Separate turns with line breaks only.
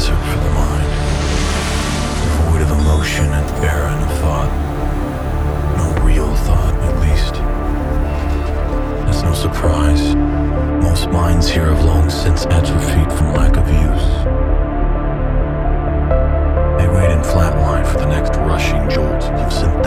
desert for the mind, void of emotion and barren of thought. No real thought, at least. That's no surprise. Most minds here have long since atrophied from lack of use. They wait in flatline for the next rushing jolt of sympathy.